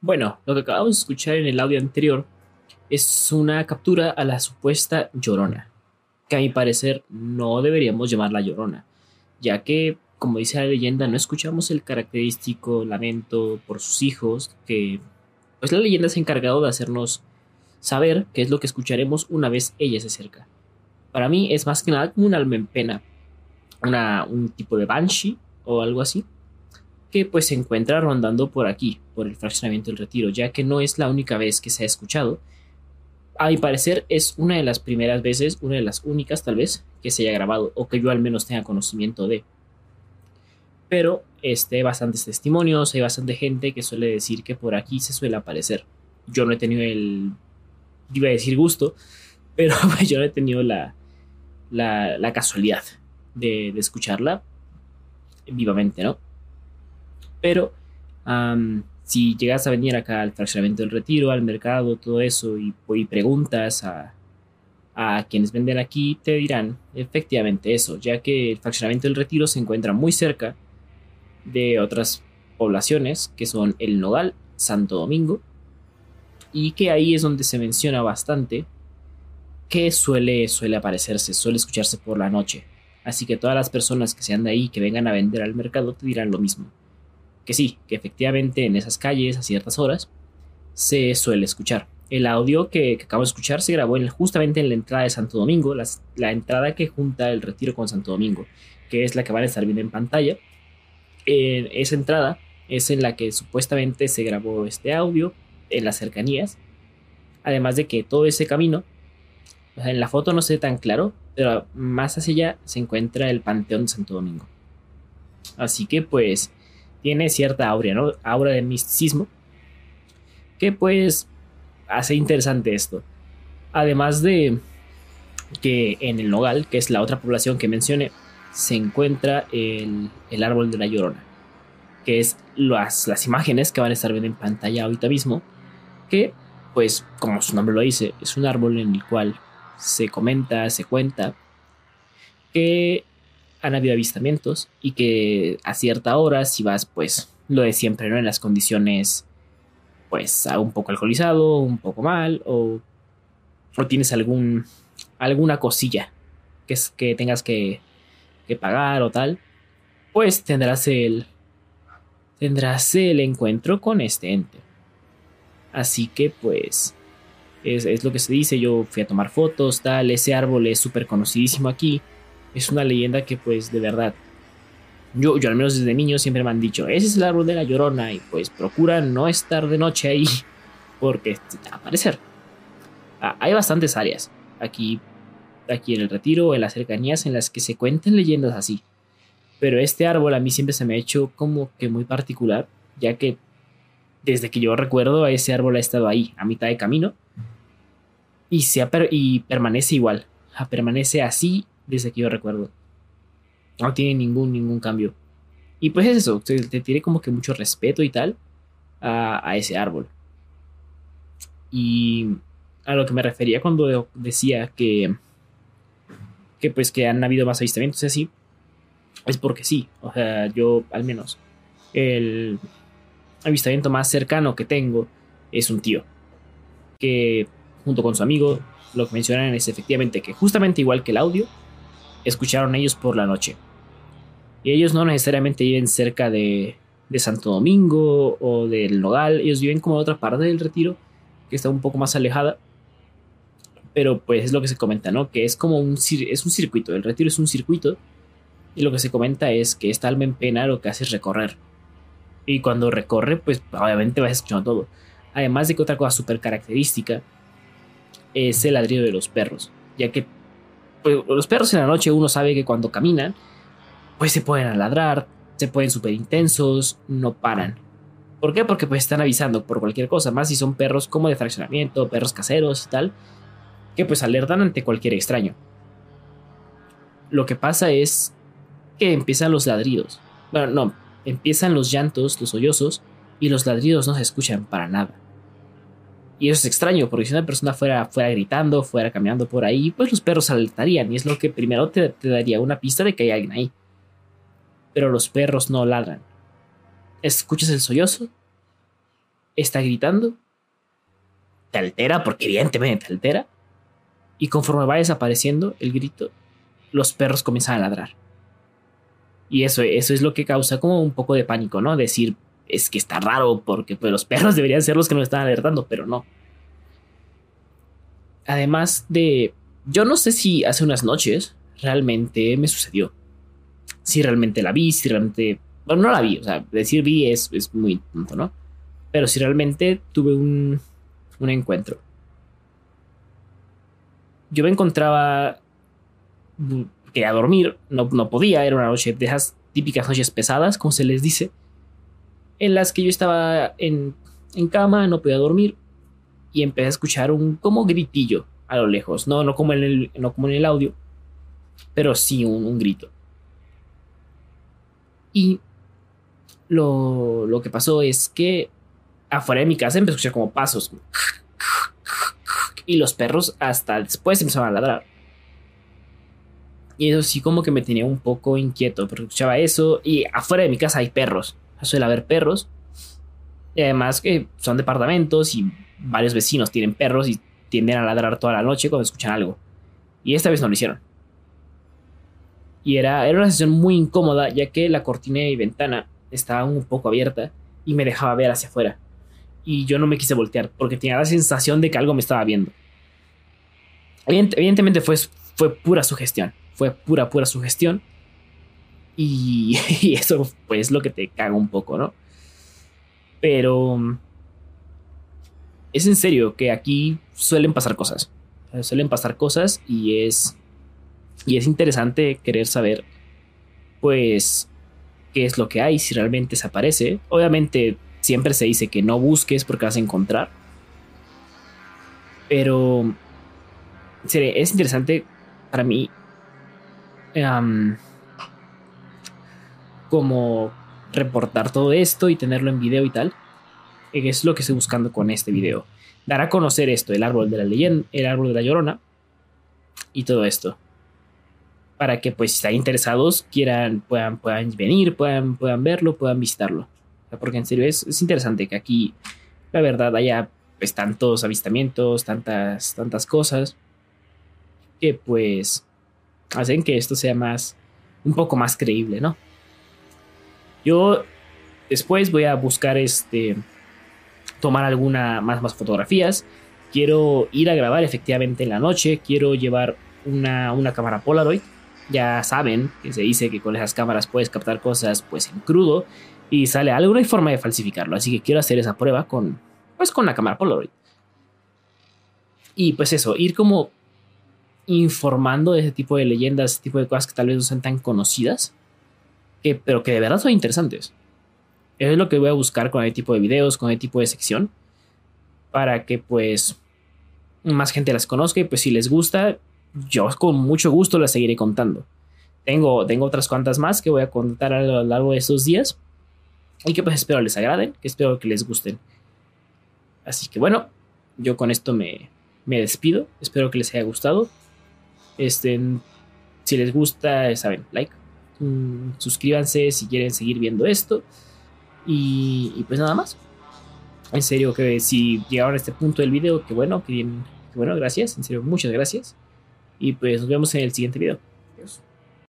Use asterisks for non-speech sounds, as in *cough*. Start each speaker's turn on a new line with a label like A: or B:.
A: Bueno, lo que acabamos de escuchar en el audio anterior es una captura a la supuesta llorona, que a mi parecer no deberíamos llamarla llorona, ya que, como dice la leyenda, no escuchamos el característico lamento por sus hijos, que pues la leyenda se ha encargado de hacernos saber qué es lo que escucharemos una vez ella se acerca. Para mí es más que nada como un alma en pena, una, un tipo de banshee o algo así, que pues se encuentra rondando por aquí, por el fraccionamiento del retiro, ya que no es la única vez que se ha escuchado. A mi parecer es una de las primeras veces, una de las únicas tal vez, que se haya grabado, o que yo al menos tenga conocimiento de. Pero este, bastantes testimonios, hay bastante gente que suele decir que por aquí se suele aparecer. Yo no he tenido el, iba a decir gusto, pero *laughs* yo no he tenido la, la, casualidad de, de escucharla vivamente, ¿no? Pero si llegas a venir acá al fraccionamiento del retiro, al mercado, todo eso, y, preguntas a, a quienes venden aquí, te dirán efectivamente eso, ya que el fraccionamiento del retiro se encuentra muy cerca de otras poblaciones que son el Nogal, Santo Domingo, y que ahí es donde se menciona bastante que suele, suele aparecerse, suele escucharse por la noche. Así que todas las personas que sean de ahí, que vengan a vender al mercado, te dirán lo mismo que sí, que efectivamente en esas calles a ciertas horas se suele escuchar. El audio que, acabo de escuchar se grabó justamente en la entrada de Santo Domingo, la entrada que junta el retiro con Santo Domingo, que es la que van a estar viendo en pantalla. esa entrada es en la que supuestamente se grabó este audio en las cercanías. Además de que todo ese camino, en la foto no se ve tan claro, pero más hacia allá se encuentra el Panteón de Santo Domingo. Así que pues tiene cierta aura, ¿no? Aura de misticismo. Que pues hace interesante esto. Además de que en el Nogal, que es la otra población que mencioné, se encuentra el, árbol de la llorona. Que es las, las imágenes que van a estar viendo en pantalla ahorita mismo. Que, pues, como su nombre lo dice, es un árbol en el cual se comenta, se cuenta que han habido avistamientos y que a cierta hora, si vas, pues lo de siempre, ¿no? En las condiciones, pues, un poco alcoholizado, un poco mal, o, o tienes algún, alguna cosilla que, es, que tengas que, que pagar o tal, pues tendrás el, tendrás el encuentro con este ente. Así que, pues, es, es lo que se dice. Yo fui a tomar fotos, tal. Ese árbol es súper conocidísimo aquí es una leyenda que pues de verdad, yo, yo al menos desde niño siempre me han dicho, ese es el árbol de la llorona y pues procura no estar de noche ahí *laughs* porque a aparecer. Ah, hay bastantes áreas aquí, aquí en el retiro, en las cercanías en las que se cuentan leyendas así. Pero este árbol a mí siempre se me ha hecho como que muy particular, ya que desde que yo recuerdo ese árbol ha estado ahí, a mitad de camino, y, se y permanece igual, permanece así desde que yo recuerdo. No tiene ningún, ningún cambio. Y pues es eso, te, tiene como que mucho respeto y tal a, a, ese árbol. Y a lo que me refería cuando decía que, que pues que han habido más avistamientos y así, es porque sí, o sea, yo al menos el avistamiento más cercano que tengo es un tío que junto con su amigo lo que mencionan es efectivamente que justamente igual que el audio, escucharon ellos por la noche. Y ellos no necesariamente viven cerca de, de Santo Domingo o del Nogal, ellos viven como en otra parte del retiro, que está un poco más alejada. Pero pues es lo que se comenta, ¿no? Que es como un, es un circuito, el retiro es un circuito. Y lo que se comenta es que esta alma en pena lo que hace es recorrer. Y cuando recorre, pues obviamente vas escuchando todo. Además de que otra cosa súper característica es el ladrido de los perros, ya que pues, los perros en la noche uno sabe que cuando caminan, pues se pueden ladrar, se pueden súper intensos, no paran. ¿Por qué? Porque pues están avisando por cualquier cosa, más si son perros como de fraccionamiento, perros caseros y tal, que pues alertan ante cualquier extraño. Lo que pasa es que empiezan los ladridos. Bueno, no, empiezan los llantos, los sollozos, y los ladridos no se escuchan para nada. Y eso es extraño, porque si una persona fuera, fuera gritando, fuera caminando por ahí, pues los perros saltarían. Y es lo que primero te, daría una pista de que hay alguien ahí. Pero los perros no ladran. Escuchas el sollozo está gritando, te altera, porque evidentemente te altera, y conforme va desapareciendo el grito, los perros comienzan a ladrar. Y eso, eso es lo que causa como un poco de pánico, ¿no? Decir, es que está raro porque pues, los perros deberían ser los que nos están alertando, pero no. Además de, yo no sé si hace unas noches realmente me sucedió. Si realmente la vi, si realmente... Bueno, no la vi, o sea, decir vi es, es muy tonto, ¿no? Pero si realmente tuve un, un encuentro. Yo me encontraba... Quería dormir, no, no podía, era una noche de esas típicas noches pesadas, como se les dice en las que yo estaba en, cama, no podía dormir y empecé a escuchar un como gritillo a lo lejos, no, no, como, en el, no como en el audio, pero sí un, grito. Y lo, lo, que pasó es que afuera de mi casa empecé a escuchar como pasos. Y los perros hasta después empezaban a ladrar. Y eso sí como que me tenía un poco inquieto, porque escuchaba eso y afuera de mi casa hay perros suele haber perros. Y además que son departamentos y varios vecinos tienen perros y tienden a ladrar toda la noche cuando escuchan algo. Y esta vez no lo hicieron. Y era, era una sensación muy incómoda ya que la cortina y ventana estaba un poco abierta y me dejaba ver hacia afuera. Y yo no me quise voltear porque tenía la sensación de que algo me estaba viendo. Evidentemente fue, fue pura sugestión. Fue pura, pura sugestión. *laughs* Y, eso pues lo que te caga un poco, ¿no? Pero es en serio que aquí suelen pasar cosas. Suelen pasar cosas y es y es interesante querer saber pues qué es lo que hay, si realmente se aparece. Obviamente siempre se dice que no busques porque vas a encontrar. Pero es interesante para mí como reportar todo esto y tenerlo en video y tal. Es lo que estoy buscando con este video. Dar a conocer esto, el árbol de la leyenda, el árbol de la llorona y todo esto. Para que pues si están interesados quieran, puedan, puedan venir, puedan, puedan verlo, puedan visitarlo. Porque en serio es, interesante que aquí la verdad haya pues tantos avistamientos, tantas, tantas cosas que pues hacen que esto sea más, un poco más creíble, ¿no? Yo después voy a buscar este tomar alguna más, más fotografías. Quiero ir a grabar efectivamente en la noche. Quiero llevar una, una cámara Polaroid. Ya saben que se dice que con esas cámaras puedes captar cosas pues en crudo y sale algo, no hay forma de falsificarlo. Así que quiero hacer esa prueba con pues con la cámara Polaroid. Y pues eso, ir como informando de ese tipo de leyendas, ese tipo de cosas que tal vez no sean tan conocidas pero que de verdad son interesantes. Es lo que voy a buscar con el tipo de videos, con el tipo de sección, para que pues más gente las conozca y pues si les gusta, yo con mucho gusto las seguiré contando. Tengo, tengo otras cuantas más que voy a contar a lo largo de estos días y que pues espero les agraden, que espero que les gusten. Así que bueno, yo con esto me, me despido, espero que les haya gustado. Este, si les gusta, saben, like, Mm, suscríbanse si quieren seguir viendo esto. Y, pues nada más. En serio, que si llegaron a este punto del video, que bueno, que bien, que bueno, gracias. En serio, muchas gracias. Y pues nos vemos en el siguiente video. Adiós.